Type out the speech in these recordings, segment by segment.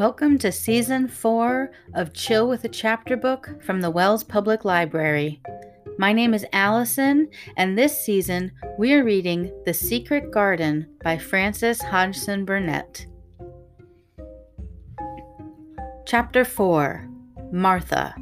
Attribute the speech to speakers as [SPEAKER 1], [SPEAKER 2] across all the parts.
[SPEAKER 1] Welcome to Season 4 of Chill with a Chapter Book from the Wells Public Library. My name is Allison, and this season we are reading The Secret Garden by Frances Hodgson Burnett. Chapter 4 Martha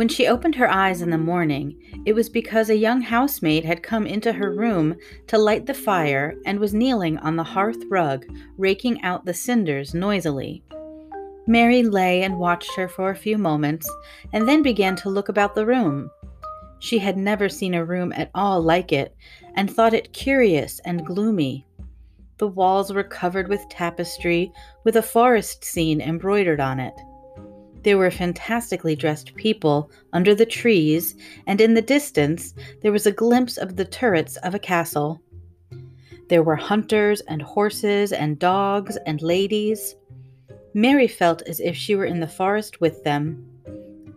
[SPEAKER 1] when she opened her eyes in the morning, it was because a young housemaid had come into her room to light the fire and was kneeling on the hearth rug, raking out the cinders noisily. Mary lay and watched her for a few moments, and then began to look about the room. She had never seen a room at all like it, and thought it curious and gloomy. The walls were covered with tapestry, with a forest scene embroidered on it. There were fantastically dressed people under the trees, and in the distance there was a glimpse of the turrets of a castle. There were hunters and horses and dogs and ladies. Mary felt as if she were in the forest with them.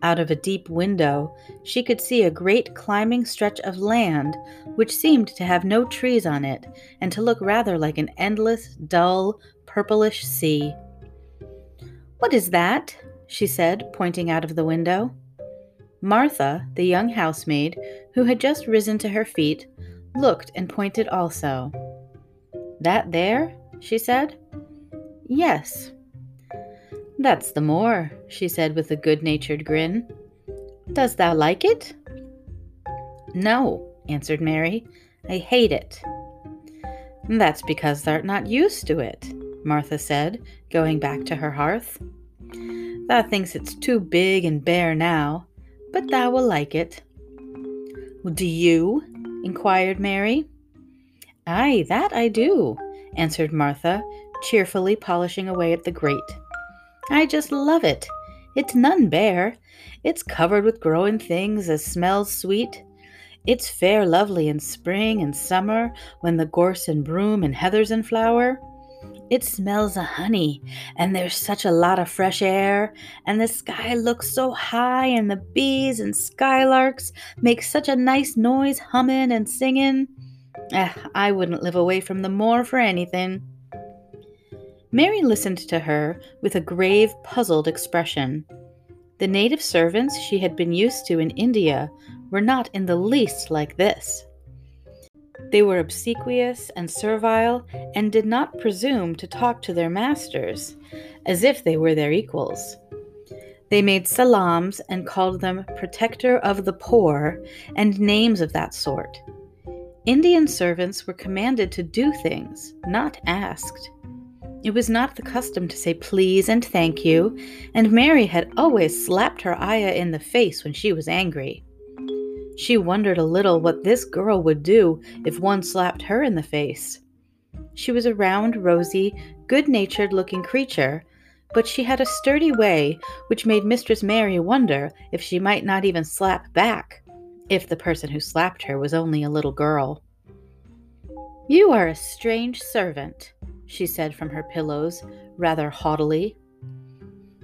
[SPEAKER 1] Out of a deep window, she could see a great climbing stretch of land which seemed to have no trees on it and to look rather like an endless, dull, purplish sea. What is that? She said, pointing out of the window. Martha, the young housemaid, who had just risen to her feet, looked and pointed also. That there? she said. Yes. That's the moor, she said with a good natured grin. Does thou like it? No, answered Mary. I hate it. That's because thou'rt not used to it, Martha said, going back to her hearth. Thou thinks it's too big and bare now, but thou will like it. Do you? inquired Mary. Ay, that I do, answered Martha, cheerfully polishing away at the grate. I just love it. It's none bare. It's covered with growing things as smells sweet. It's fair lovely in spring and summer when the gorse and broom and heather's in flower. It smells of honey, and there's such a lot of fresh air, and the sky looks so high, and the bees and skylarks make such a nice noise humming and singing. Eh, I wouldn't live away from the moor for anything. Mary listened to her with a grave, puzzled expression. The native servants she had been used to in India were not in the least like this. They were obsequious and servile, and did not presume to talk to their masters, as if they were their equals. They made salaams and called them protector of the poor and names of that sort. Indian servants were commanded to do things, not asked. It was not the custom to say please and thank you, and Mary had always slapped her ayah in the face when she was angry. She wondered a little what this girl would do if one slapped her in the face. She was a round, rosy, good natured looking creature, but she had a sturdy way which made Mistress Mary wonder if she might not even slap back, if the person who slapped her was only a little girl. You are a strange servant, she said from her pillows, rather haughtily.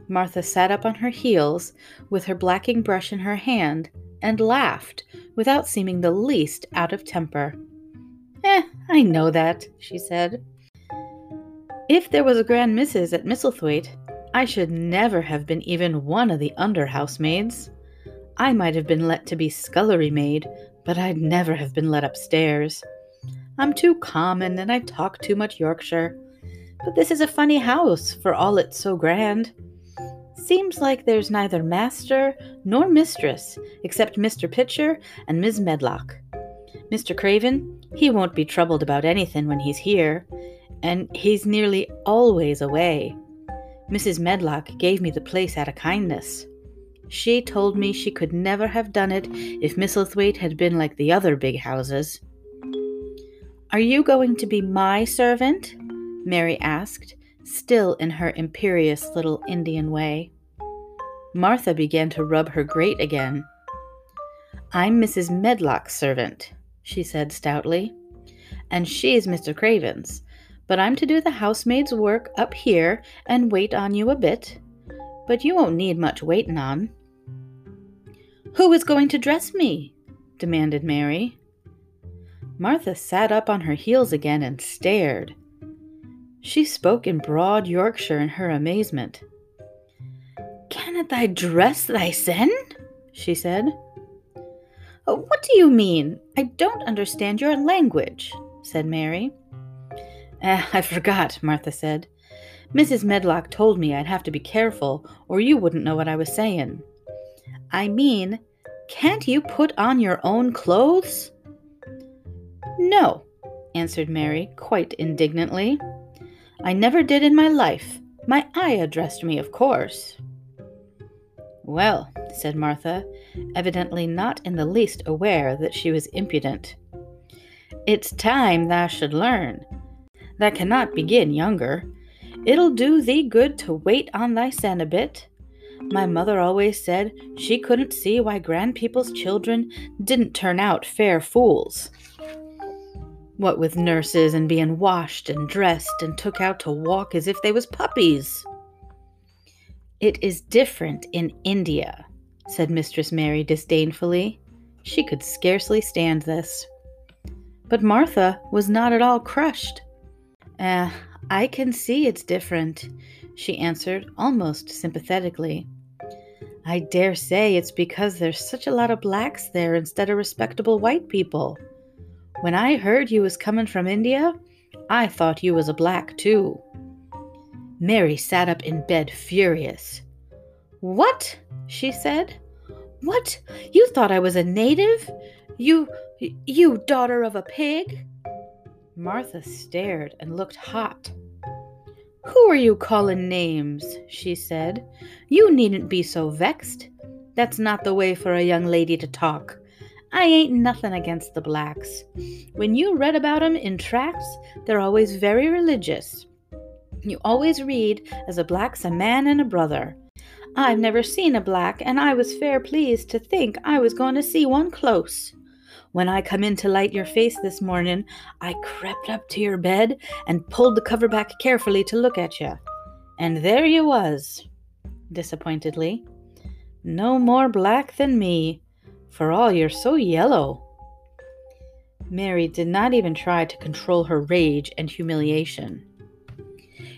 [SPEAKER 1] Martha sat up on her heels, with her blacking brush in her hand, and laughed without seeming the least out of temper. Eh, I know that, she said. If there was a grand missus at Misselthwaite, I should never have been even one of the under housemaids. I might have been let to be scullery maid, but I'd never have been let upstairs. I'm too common and I talk too much Yorkshire. But this is a funny house, for all it's so grand. Seems like there's neither master nor mistress except Mr. Pitcher and Miss Medlock. Mr. Craven, he won't be troubled about anything when he's here, and he's nearly always away. Mrs. Medlock gave me the place out of kindness. She told me she could never have done it if Misselthwaite had been like the other big houses. Are you going to be my servant? Mary asked, still in her imperious little Indian way. Martha began to rub her grate again. I'm Mrs. Medlock's servant, she said stoutly, and she's Mr. Craven's, but I'm to do the housemaid's work up here and wait on you a bit. But you won't need much waiting on. Who is going to dress me? demanded Mary. Martha sat up on her heels again and stared. She spoke in broad Yorkshire in her amazement. Cannot thy dress thysen? she said. Oh, what do you mean? I don't understand your language, said Mary. Eh, I forgot, Martha said. Mrs. Medlock told me I'd have to be careful, or you wouldn't know what I was saying. I mean, can't you put on your own clothes? No, answered Mary, quite indignantly. I never did in my life. My ayah dressed me, of course. Well, said Martha, evidently not in the least aware that she was impudent. It's time thou should learn. Thou cannot begin younger. It'll do thee good to wait on thysen a bit. My mother always said she couldn't see why grand people's children didn't turn out fair fools. What with nurses and being washed and dressed and took out to walk as if they was puppies. It is different in India, said Mistress Mary disdainfully. She could scarcely stand this. But Martha was not at all crushed. Eh, I can see it's different, she answered almost sympathetically. I dare say it's because there's such a lot of blacks there instead of respectable white people. When I heard you was coming from India, I thought you was a black too. Mary sat up in bed furious. What? she said. What? You thought I was a native? You you daughter of a pig? Martha stared and looked hot. Who are you calling names? she said. You needn't be so vexed. That's not the way for a young lady to talk. I ain't nothing against the blacks. When you read about 'em in tracts, they're always very religious. You always read as a black's a man and a brother. I've never seen a black, and I was fair pleased to think I was going to see one close. When I come in to light your face this morning, I crept up to your bed and pulled the cover back carefully to look at you. And there you was, disappointedly. No more black than me, for all you're so yellow. Mary did not even try to control her rage and humiliation.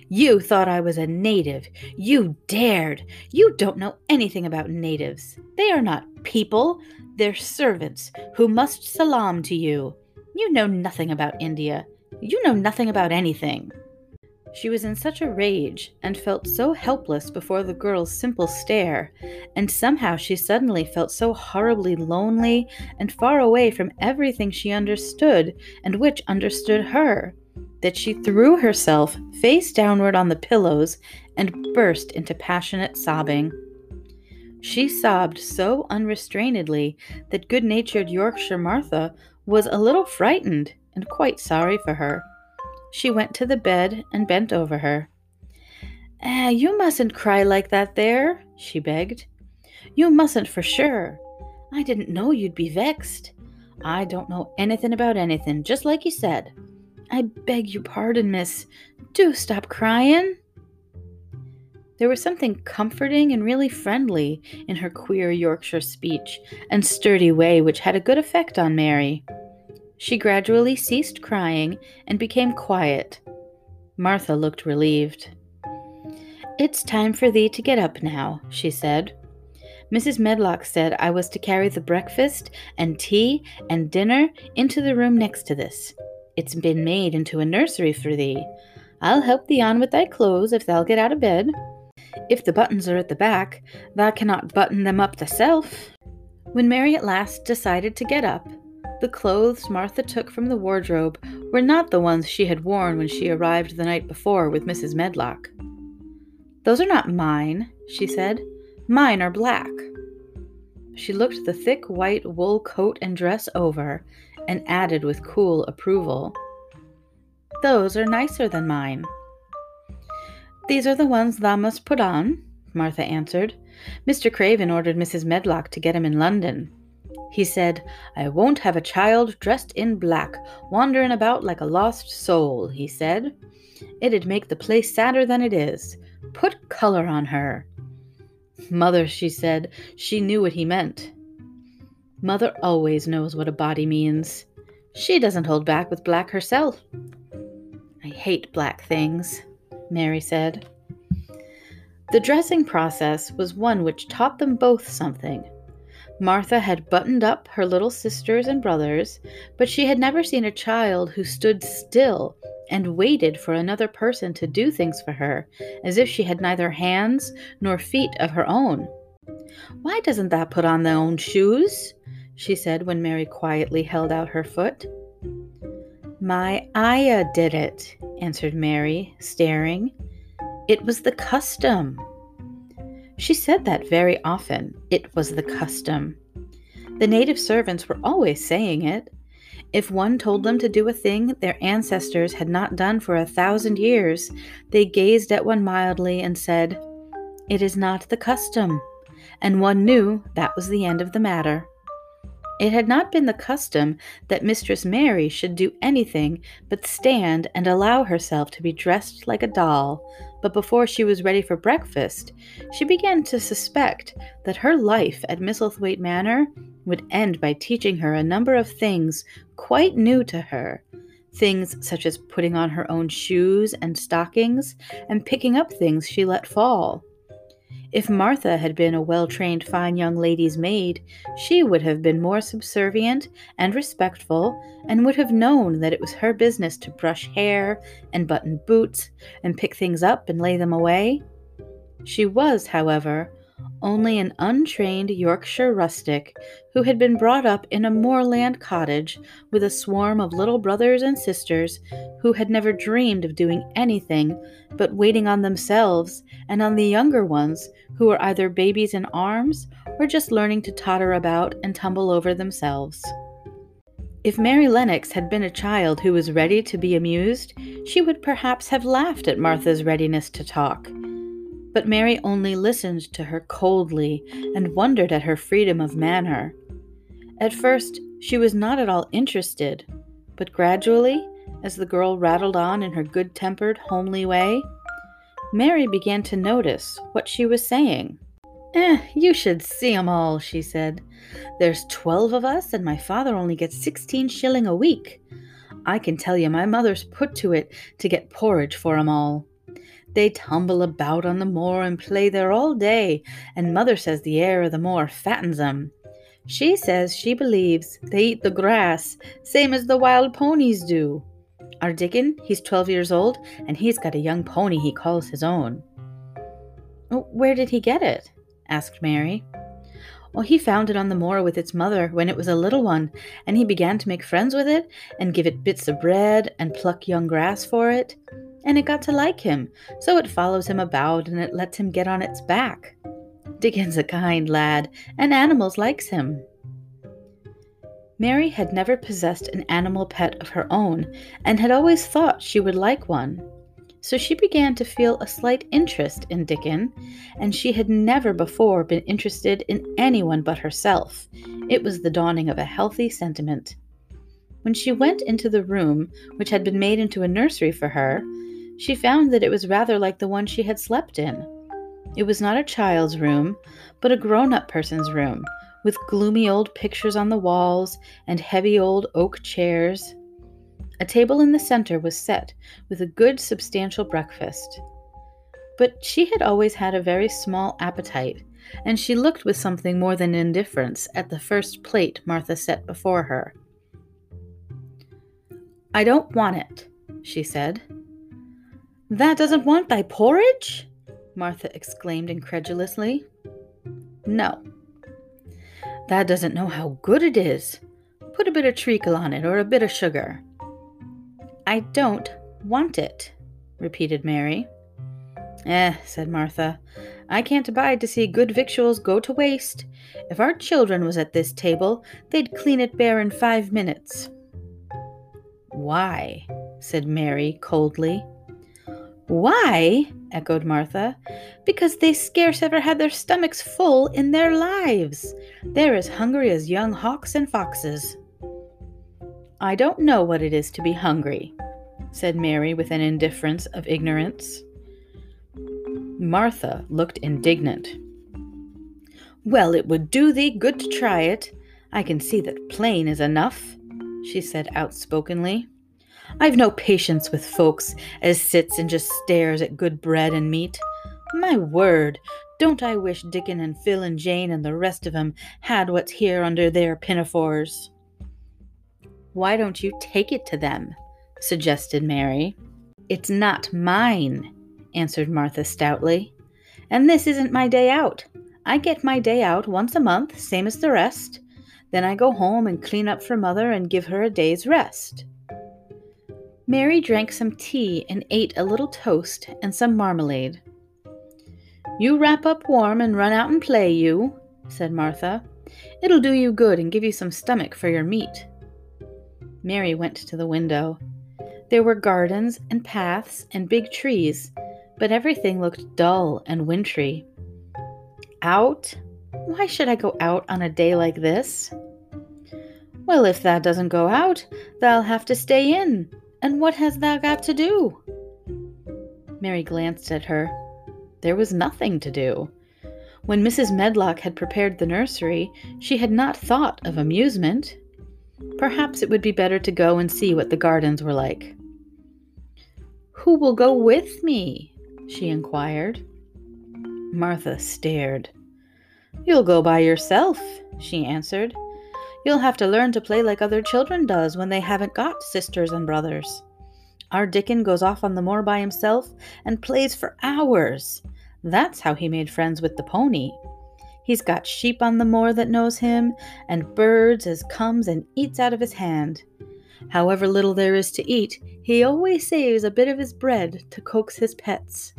[SPEAKER 1] You thought I was a native. You dared. You don't know anything about natives. They are not people, they're servants who must salaam to you. You know nothing about India. You know nothing about anything. She was in such a rage and felt so helpless before the girl's simple stare, and somehow she suddenly felt so horribly lonely and far away from everything she understood and which understood her, that she threw herself face downward on the pillows and burst into passionate sobbing. She sobbed so unrestrainedly that good natured Yorkshire Martha was a little frightened and quite sorry for her. She went to the bed and bent over her. Ah, you mustn't cry like that there, she begged. You mustn't for sure. I didn't know you'd be vexed. I don't know anything about anything, just like you said. I beg your pardon, miss. Do stop crying. There was something comforting and really friendly in her queer Yorkshire speech and sturdy way which had a good effect on Mary. She gradually ceased crying and became quiet. Martha looked relieved. It's time for thee to get up now, she said. Mrs. Medlock said I was to carry the breakfast and tea and dinner into the room next to this. It's been made into a nursery for thee. I'll help thee on with thy clothes if thou'll get out of bed. If the buttons are at the back, thou cannot button them up thyself. When Mary at last decided to get up, the clothes Martha took from the wardrobe were not the ones she had worn when she arrived the night before with Mrs. Medlock. Those are not mine, she said. Mine are black. She looked the thick white wool coat and dress over and added with cool approval, Those are nicer than mine. These are the ones thou must put on, Martha answered. Mr. Craven ordered Mrs. Medlock to get 'em in London. He said, I won't have a child dressed in black, wandering about like a lost soul, he said. It'd make the place sadder than it is. Put color on her. Mother, she said, she knew what he meant. Mother always knows what a body means. She doesn't hold back with black herself. I hate black things, Mary said. The dressing process was one which taught them both something. Martha had buttoned up her little sisters and brothers, but she had never seen a child who stood still and waited for another person to do things for her, as if she had neither hands nor feet of her own. Why doesn't that put on their own shoes? she said when Mary quietly held out her foot. My Ayah did it, answered Mary, staring. It was the custom. She said that very often. It was the custom. The native servants were always saying it. If one told them to do a thing their ancestors had not done for a thousand years, they gazed at one mildly and said, It is not the custom. And one knew that was the end of the matter. It had not been the custom that Mistress Mary should do anything but stand and allow herself to be dressed like a doll, but before she was ready for breakfast, she began to suspect that her life at Misselthwaite Manor would end by teaching her a number of things quite new to her. Things such as putting on her own shoes and stockings and picking up things she let fall. If Martha had been a well trained fine young lady's maid, she would have been more subservient and respectful, and would have known that it was her business to brush hair and button boots and pick things up and lay them away. She was, however, only an untrained Yorkshire rustic who had been brought up in a moorland cottage with a swarm of little brothers and sisters who had never dreamed of doing anything but waiting on themselves and on the younger ones who were either babies in arms or just learning to totter about and tumble over themselves. If Mary Lennox had been a child who was ready to be amused, she would perhaps have laughed at Martha's readiness to talk but Mary only listened to her coldly and wondered at her freedom of manner. At first, she was not at all interested, but gradually, as the girl rattled on in her good tempered, homely way, Mary began to notice what she was saying. Eh, you should see 'em all, she said. There's twelve of us, and my father only gets sixteen shilling a week. I can tell you my mother's put to it to get porridge for 'em all. They tumble about on the moor and play there all day, and mother says the air of the moor fattens 'em. She says she believes they eat the grass, same as the wild ponies do. Our Dickon, he's twelve years old, and he's got a young pony he calls his own. Oh, where did he get it? asked Mary. Well, he found it on the moor with its mother when it was a little one, and he began to make friends with it and give it bits of bread and pluck young grass for it and it got to like him, so it follows him about and it lets him get on its back. Dickon's a kind lad, and animals likes him. Mary had never possessed an animal pet of her own, and had always thought she would like one. So she began to feel a slight interest in Dickon, and she had never before been interested in anyone but herself. It was the dawning of a healthy sentiment. When she went into the room, which had been made into a nursery for her, she found that it was rather like the one she had slept in. It was not a child's room, but a grown up person's room, with gloomy old pictures on the walls and heavy old oak chairs. A table in the center was set with a good substantial breakfast. But she had always had a very small appetite, and she looked with something more than indifference at the first plate Martha set before her. I don't want it, she said. That doesn't want thy porridge? Martha exclaimed incredulously. No. That doesn't know how good it is. Put a bit of treacle on it or a bit of sugar. I don't want it, repeated Mary. Eh, said Martha, I can't abide to see good victuals go to waste. If our children was at this table, they'd clean it bare in five minutes. Why? said Mary coldly. Why? echoed Martha. Because they scarce ever had their stomachs full in their lives. They're as hungry as young hawks and foxes. I don't know what it is to be hungry, said Mary with an indifference of ignorance. Martha looked indignant. Well, it would do thee good to try it. I can see that plain is enough, she said outspokenly. I've no patience with folks as sits and just stares at good bread and meat. My word, don't I wish Dickon and Phil and Jane and the rest of 'em had what's here under their pinafores? Why don't you take it to them? suggested Mary. It's not mine, answered Martha stoutly. And this isn't my day out. I get my day out once a month, same as the rest. Then I go home and clean up for mother and give her a day's rest. Mary drank some tea and ate a little toast and some marmalade. You wrap up warm and run out and play, you, said Martha. It'll do you good and give you some stomach for your meat. Mary went to the window. There were gardens and paths and big trees, but everything looked dull and wintry. Out? Why should I go out on a day like this? Well, if thou doesn't go out, thou'll have to stay in. And what has thou got to do? Mary glanced at her. There was nothing to do. When Mrs. Medlock had prepared the nursery, she had not thought of amusement. Perhaps it would be better to go and see what the gardens were like. Who will go with me? she inquired. Martha stared. You'll go by yourself, she answered. You'll have to learn to play like other children does when they haven't got sisters and brothers. Our Dickon goes off on the moor by himself and plays for hours. That's how he made friends with the pony. He's got sheep on the moor that knows him, and birds as comes and eats out of his hand. However little there is to eat, he always saves a bit of his bread to coax his pets.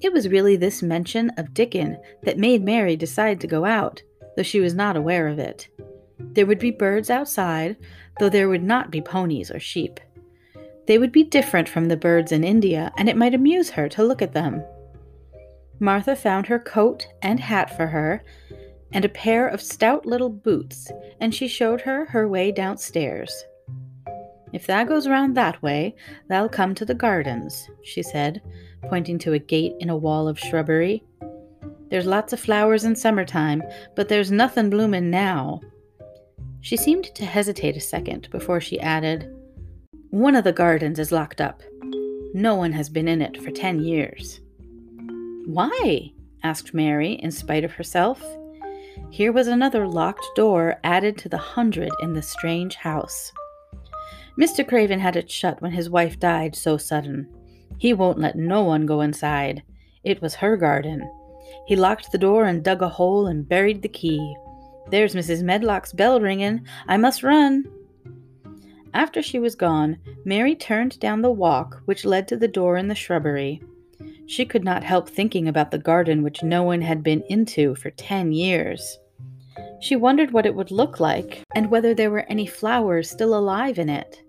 [SPEAKER 1] It was really this mention of Dickon that made Mary decide to go out, though she was not aware of it. There would be birds outside, though there would not be ponies or sheep. They would be different from the birds in India, and it might amuse her to look at them. Martha found her coat and hat for her, and a pair of stout little boots, and she showed her her way downstairs. If thou goes round that way, thou'll come to the gardens, she said, pointing to a gate in a wall of shrubbery. There's lots of flowers in summertime, but there's nothin' bloomin' now. She seemed to hesitate a second before she added, One of the gardens is locked up. No one has been in it for ten years. Why? asked Mary, in spite of herself. Here was another locked door added to the hundred in the strange house. Mr. Craven had it shut when his wife died so sudden. He won't let no one go inside. It was her garden. He locked the door and dug a hole and buried the key. There's Mrs. Medlock's bell ringing. I must run. After she was gone, Mary turned down the walk which led to the door in the shrubbery. She could not help thinking about the garden which no one had been into for ten years. She wondered what it would look like and whether there were any flowers still alive in it.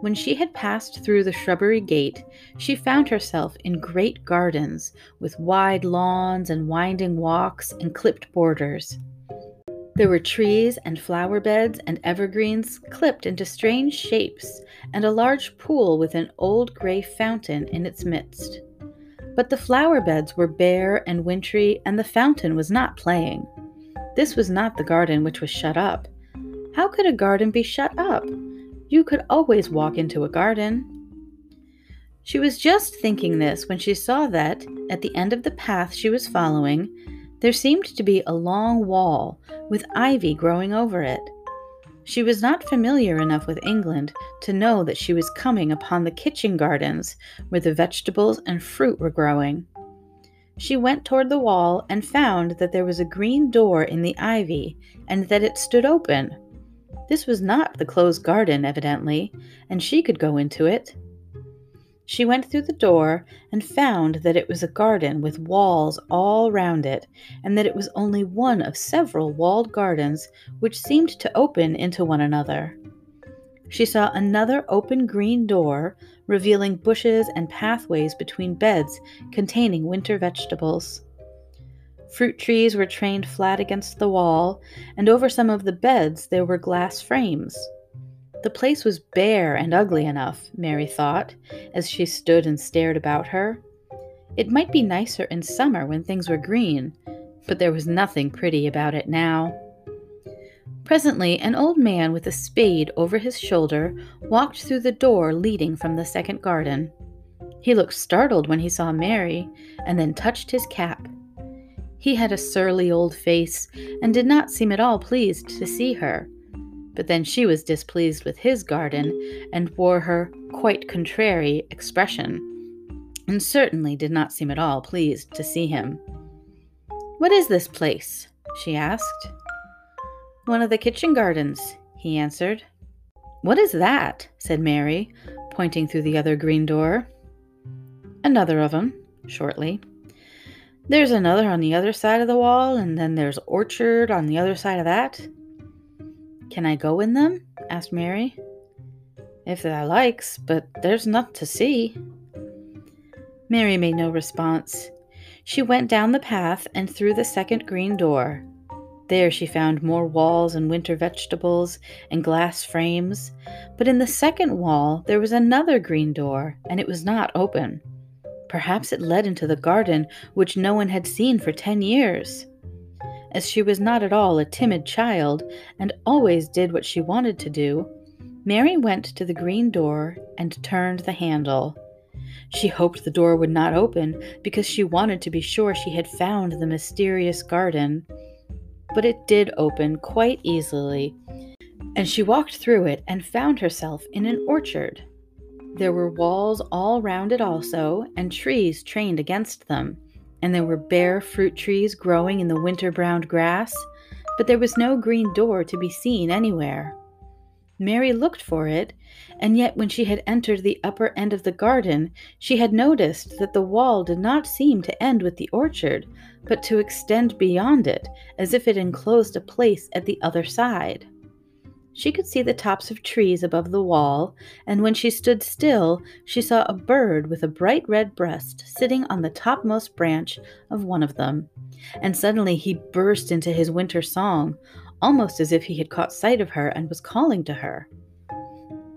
[SPEAKER 1] When she had passed through the shrubbery gate, she found herself in great gardens with wide lawns and winding walks and clipped borders. There were trees and flower beds and evergreens clipped into strange shapes, and a large pool with an old gray fountain in its midst. But the flower beds were bare and wintry, and the fountain was not playing. This was not the garden which was shut up. How could a garden be shut up? You could always walk into a garden. She was just thinking this when she saw that, at the end of the path she was following, there seemed to be a long wall with ivy growing over it. She was not familiar enough with England to know that she was coming upon the kitchen gardens where the vegetables and fruit were growing. She went toward the wall and found that there was a green door in the ivy and that it stood open. This was not the closed garden, evidently, and she could go into it. She went through the door and found that it was a garden with walls all round it, and that it was only one of several walled gardens which seemed to open into one another. She saw another open green door, revealing bushes and pathways between beds containing winter vegetables. Fruit trees were trained flat against the wall, and over some of the beds there were glass frames. The place was bare and ugly enough, Mary thought, as she stood and stared about her. It might be nicer in summer when things were green, but there was nothing pretty about it now. Presently, an old man with a spade over his shoulder walked through the door leading from the second garden. He looked startled when he saw Mary, and then touched his cap. He had a surly old face, and did not seem at all pleased to see her. But then she was displeased with his garden, and wore her quite contrary expression, and certainly did not seem at all pleased to see him. What is this place? she asked. One of the kitchen gardens, he answered. What is that? said Mary, pointing through the other green door. Another of 'em, shortly. There's another on the other side of the wall, and then there's orchard on the other side of that. Can I go in them? asked Mary. If thou likes, but there's nothing to see. Mary made no response. She went down the path and through the second green door. There she found more walls and winter vegetables and glass frames, but in the second wall there was another green door, and it was not open. Perhaps it led into the garden, which no one had seen for ten years. As she was not at all a timid child, and always did what she wanted to do, Mary went to the green door and turned the handle. She hoped the door would not open because she wanted to be sure she had found the mysterious garden but it did open quite easily, and she walked through it and found herself in an orchard. There were walls all round it also, and trees trained against them, and there were bare fruit trees growing in the winter browned grass, but there was no green door to be seen anywhere. Mary looked for it, and yet when she had entered the upper end of the garden, she had noticed that the wall did not seem to end with the orchard, but to extend beyond it, as if it enclosed a place at the other side. She could see the tops of trees above the wall, and when she stood still, she saw a bird with a bright red breast sitting on the topmost branch of one of them. And suddenly he burst into his winter song, almost as if he had caught sight of her and was calling to her.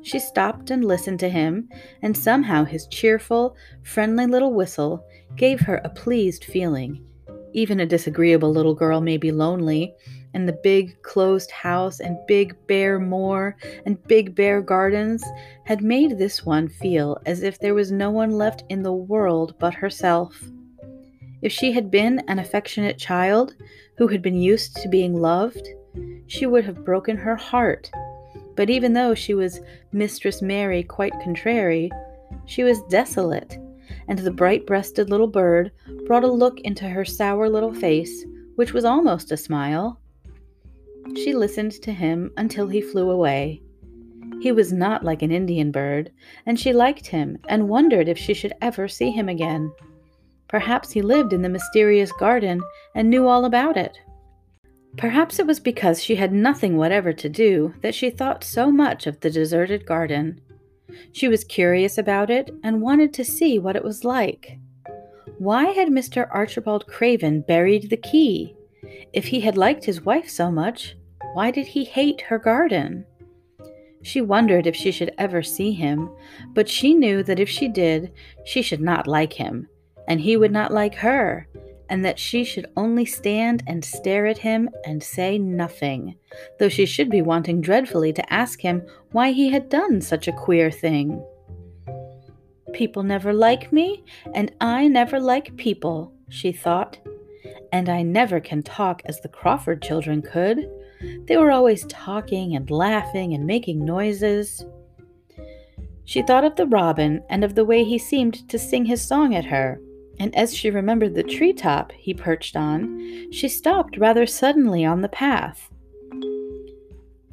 [SPEAKER 1] She stopped and listened to him, and somehow his cheerful, friendly little whistle gave her a pleased feeling. Even a disagreeable little girl may be lonely, and the big closed house and big bare moor and big bare gardens had made this one feel as if there was no one left in the world but herself. If she had been an affectionate child who had been used to being loved, she would have broken her heart. But even though she was Mistress Mary quite contrary, she was desolate, and the bright breasted little bird brought a look into her sour little face, which was almost a smile. She listened to him until he flew away. He was not like an Indian bird, and she liked him and wondered if she should ever see him again. Perhaps he lived in the mysterious garden and knew all about it. Perhaps it was because she had nothing whatever to do that she thought so much of the deserted garden. She was curious about it and wanted to see what it was like. Why had Mr. Archibald Craven buried the key? If he had liked his wife so much, why did he hate her garden? She wondered if she should ever see him, but she knew that if she did, she should not like him, and he would not like her, and that she should only stand and stare at him and say nothing, though she should be wanting dreadfully to ask him why he had done such a queer thing. People never like me, and I never like people, she thought. And I never can talk as the Crawford children could. They were always talking and laughing and making noises. She thought of the robin and of the way he seemed to sing his song at her and as she remembered the tree top he perched on, she stopped rather suddenly on the path.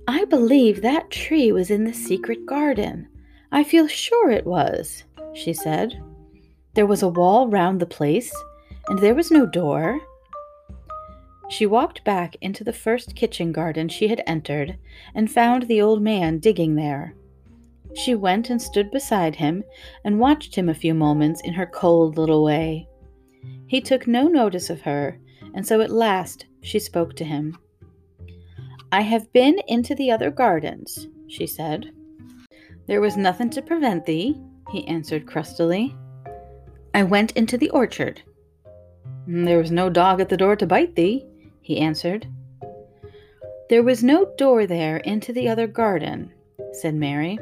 [SPEAKER 1] I believe that tree was in the secret garden. I feel sure it was, she said. There was a wall round the place, and there was no door. She walked back into the first kitchen garden she had entered and found the old man digging there. She went and stood beside him and watched him a few moments in her cold little way. He took no notice of her, and so at last she spoke to him. I have been into the other gardens, she said. There was nothing to prevent thee, he answered crustily. I went into the orchard. There was no dog at the door to bite thee, he answered. There was no door there into the other garden, said Mary.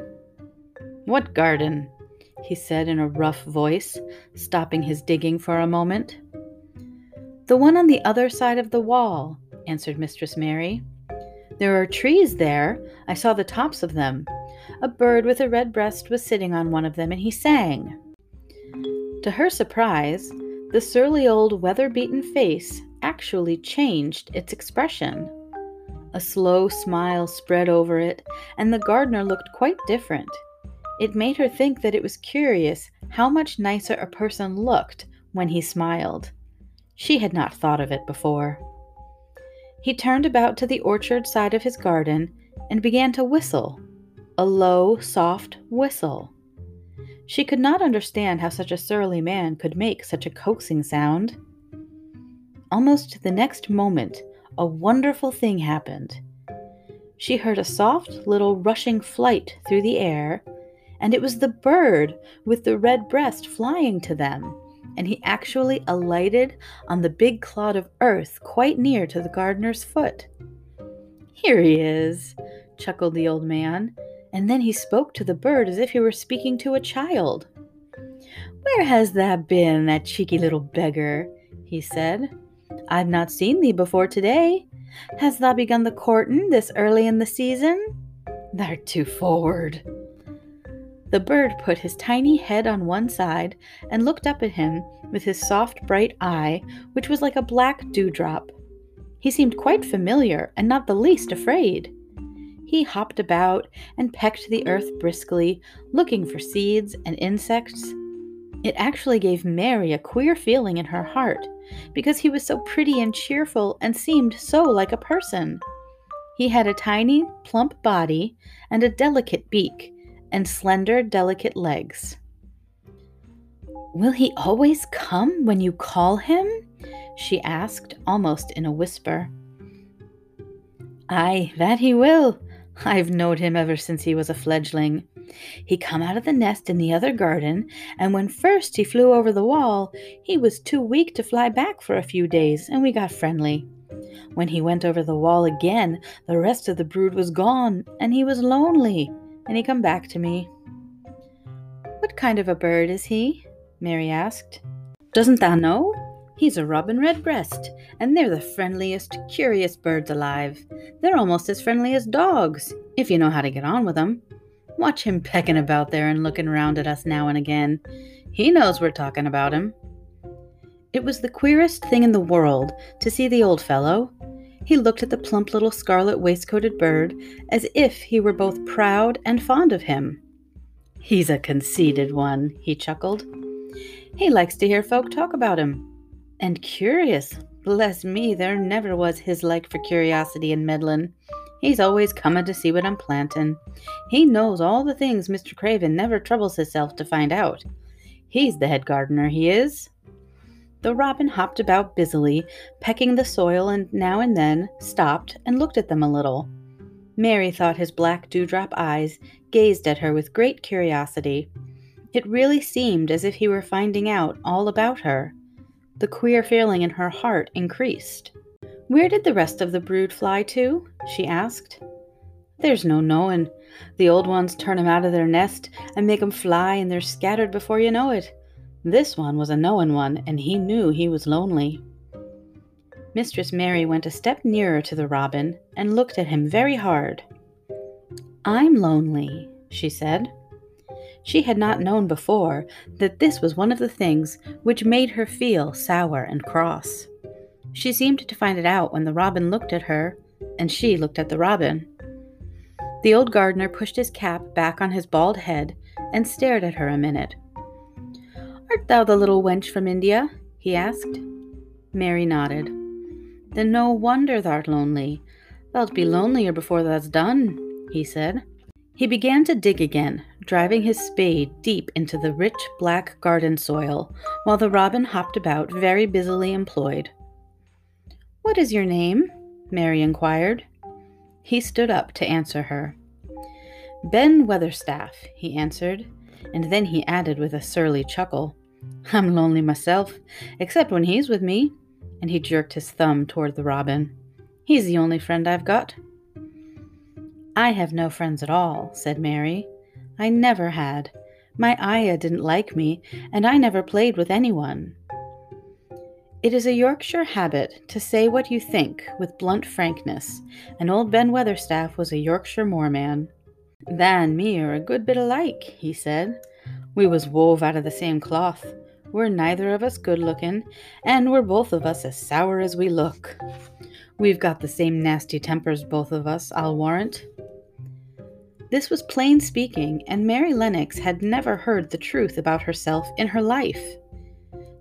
[SPEAKER 1] What garden? he said in a rough voice, stopping his digging for a moment. The one on the other side of the wall, answered Mistress Mary. There are trees there. I saw the tops of them. A bird with a red breast was sitting on one of them, and he sang. To her surprise, the surly old weather beaten face actually changed its expression. A slow smile spread over it, and the gardener looked quite different. It made her think that it was curious how much nicer a person looked when he smiled. She had not thought of it before. He turned about to the orchard side of his garden and began to whistle a low, soft whistle. She could not understand how such a surly man could make such a coaxing sound. Almost the next moment, a wonderful thing happened. She heard a soft little rushing flight through the air and it was the bird with the red breast flying to them, and he actually alighted on the big clod of earth quite near to the gardener's foot. Here he is, chuckled the old man, and then he spoke to the bird as if he were speaking to a child. Where has thou been, that cheeky little beggar? he said. I've not seen thee before today. Has thou begun the courtin' this early in the season? Thou'rt too forward. The bird put his tiny head on one side and looked up at him with his soft, bright eye, which was like a black dewdrop. He seemed quite familiar and not the least afraid. He hopped about and pecked the earth briskly, looking for seeds and insects. It actually gave Mary a queer feeling in her heart, because he was so pretty and cheerful and seemed so like a person. He had a tiny, plump body and a delicate beak, and slender, delicate legs. Will he always come when you call him? she asked, almost in a whisper. Ay, that he will. I've knowed him ever since he was a fledgling. He come out of the nest in the other garden, and when first he flew over the wall, he was too weak to fly back for a few days, and we got friendly. When he went over the wall again, the rest of the brood was gone, and he was lonely and he come back to me. What kind of a bird is he? Mary asked. Doesn't thou know? He's a robin redbreast, and they're the friendliest, curious birds alive. They're almost as friendly as dogs, if you know how to get on with 'em. Watch him pecking about there and looking round at us now and again. He knows we're talking about him. It was the queerest thing in the world to see the old fellow, he looked at the plump little scarlet waistcoated bird as if he were both proud and fond of him. He's a conceited one, he chuckled. He likes to hear folk talk about him. And curious. Bless me, there never was his like for curiosity and meddlin'. He's always comin' to see what I'm plantin'. He knows all the things Mr. Craven never troubles hisself to find out. He's the head gardener, he is. The robin hopped about busily, pecking the soil, and now and then stopped and looked at them a little. Mary thought his black dewdrop eyes gazed at her with great curiosity. It really seemed as if he were finding out all about her. The queer feeling in her heart increased. Where did the rest of the brood fly to? she asked. There's no knowin'. The old ones turn 'em out of their nest and make 'em fly, and they're scattered before you know it. This one was a knowing one, and he knew he was lonely. Mistress Mary went a step nearer to the robin and looked at him very hard. I'm lonely, she said. She had not known before that this was one of the things which made her feel sour and cross. She seemed to find it out when the robin looked at her, and she looked at the robin. The old gardener pushed his cap back on his bald head and stared at her a minute. Art thou the little wench from India? he asked. Mary nodded. Then no wonder thou'rt lonely. Thou'lt be lonelier before thou's done, he said. He began to dig again, driving his spade deep into the rich black garden soil, while the robin hopped about very busily employed. What is your name? Mary inquired. He stood up to answer her. Ben Weatherstaff, he answered, and then he added with a surly chuckle, I'm lonely myself, except when he's with me. And he jerked his thumb toward the robin. He's the only friend I've got. I have no friends at all, said Mary. I never had. My ayah didn't like me, and I never played with anyone. It is a Yorkshire habit to say what you think with blunt frankness, and old Ben Weatherstaff was a Yorkshire moorman. Tha and me are a good bit alike, he said. We was wove out of the same cloth. We're neither of us good looking, and we're both of us as sour as we look. We've got the same nasty tempers, both of us, I'll warrant. This was plain speaking, and Mary Lennox had never heard the truth about herself in her life.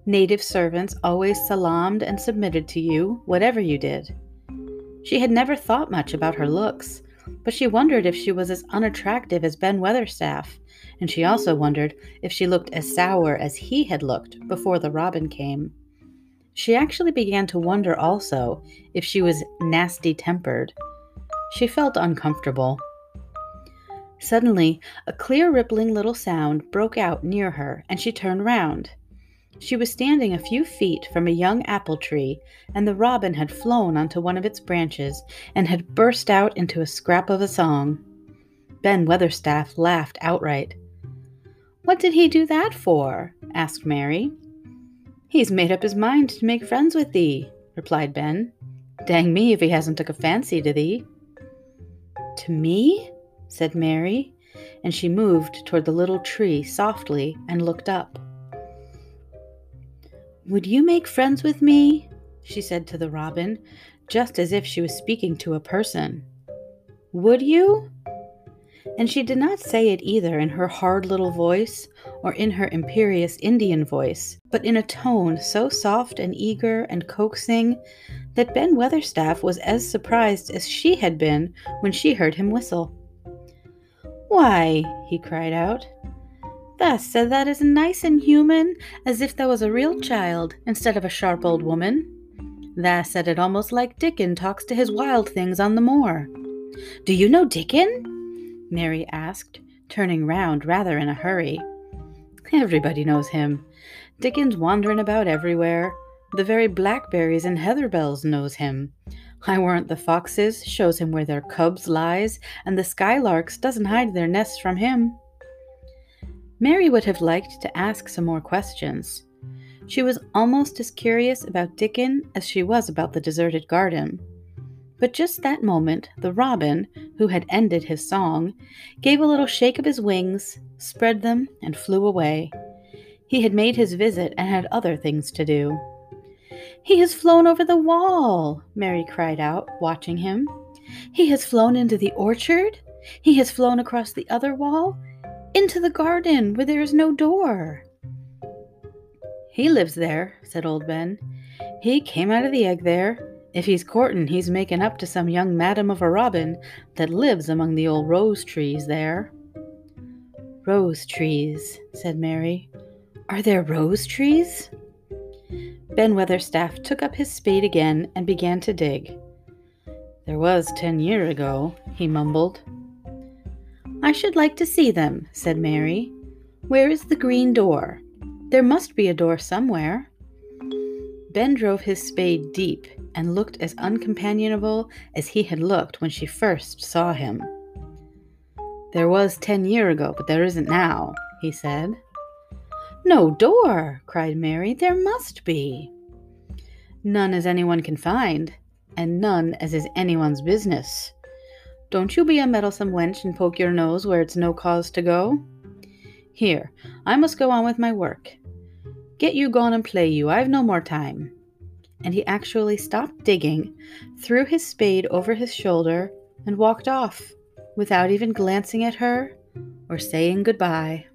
[SPEAKER 1] Native servants always salaamed and submitted to you, whatever you did. She had never thought much about her looks, but she wondered if she was as unattractive as Ben Weatherstaff, and she also wondered if she looked as sour as he had looked before the robin came. She actually began to wonder also if she was nasty tempered. She felt uncomfortable. Suddenly, a clear rippling little sound broke out near her, and she turned round. She was standing a few feet from a young apple tree, and the robin had flown onto one of its branches and had burst out into a scrap of a song. Ben Weatherstaff laughed outright. What did he do that for? asked Mary. He's made up his mind to make friends with thee, replied Ben. Dang me if he hasn't took a fancy to thee. To me? Said Mary, and she moved toward the little tree softly and looked up. Would you make friends with me? she said to the robin, just as if she was speaking to a person. Would you? And she did not say it either in her hard little voice or in her imperious Indian voice, but in a tone so soft and eager and coaxing that Ben Weatherstaff was as surprised as she had been when she heard him whistle. Why, he cried out, thou said that as nice and human as if thou was a real child instead of a sharp old woman. Thou said it almost like Dickon talks to his wild things on the moor. Do you know Dickon? Mary asked, turning round rather in a hurry. Everybody knows him. Dickon's wandering about everywhere. The very blackberries and heatherbells knows him. I warrant the foxes shows him where their cubs lies, and the skylarks doesn't hide their nests from him. Mary would have liked to ask some more questions. She was almost as curious about Dickon as she was about the deserted garden. But just that moment, the robin, who had ended his song, gave a little shake of his wings, spread them, and flew away. He had made his visit and had other things to do. He has flown over the wall, Mary cried out, watching him. He has flown into the orchard. He has flown across the other wall, into the garden where there is no door. He lives there, said old Ben. He came out of the egg there. If he's courtin', he's making up to some young madam of a robin that lives among the old rose trees there. Rose trees, said Mary. Are there rose trees? Ben Weatherstaff took up his spade again and began to dig. There was ten year ago, he mumbled. I should like to see them, said Mary. Where is the green door? There must be a door somewhere. Ben drove his spade deep and looked as uncompanionable as he had looked when she first saw him. There was ten year ago, but there isn't now, he said. No door, cried Mary. There must be. None as anyone can find, and none as is anyone's business. Don't you be a meddlesome wench and poke your nose where it's no cause to go. Here, I must go on with my work. Get you gone and play you, I've no more time. And he actually stopped digging, threw his spade over his shoulder, and walked off, without even glancing at her or saying goodbye.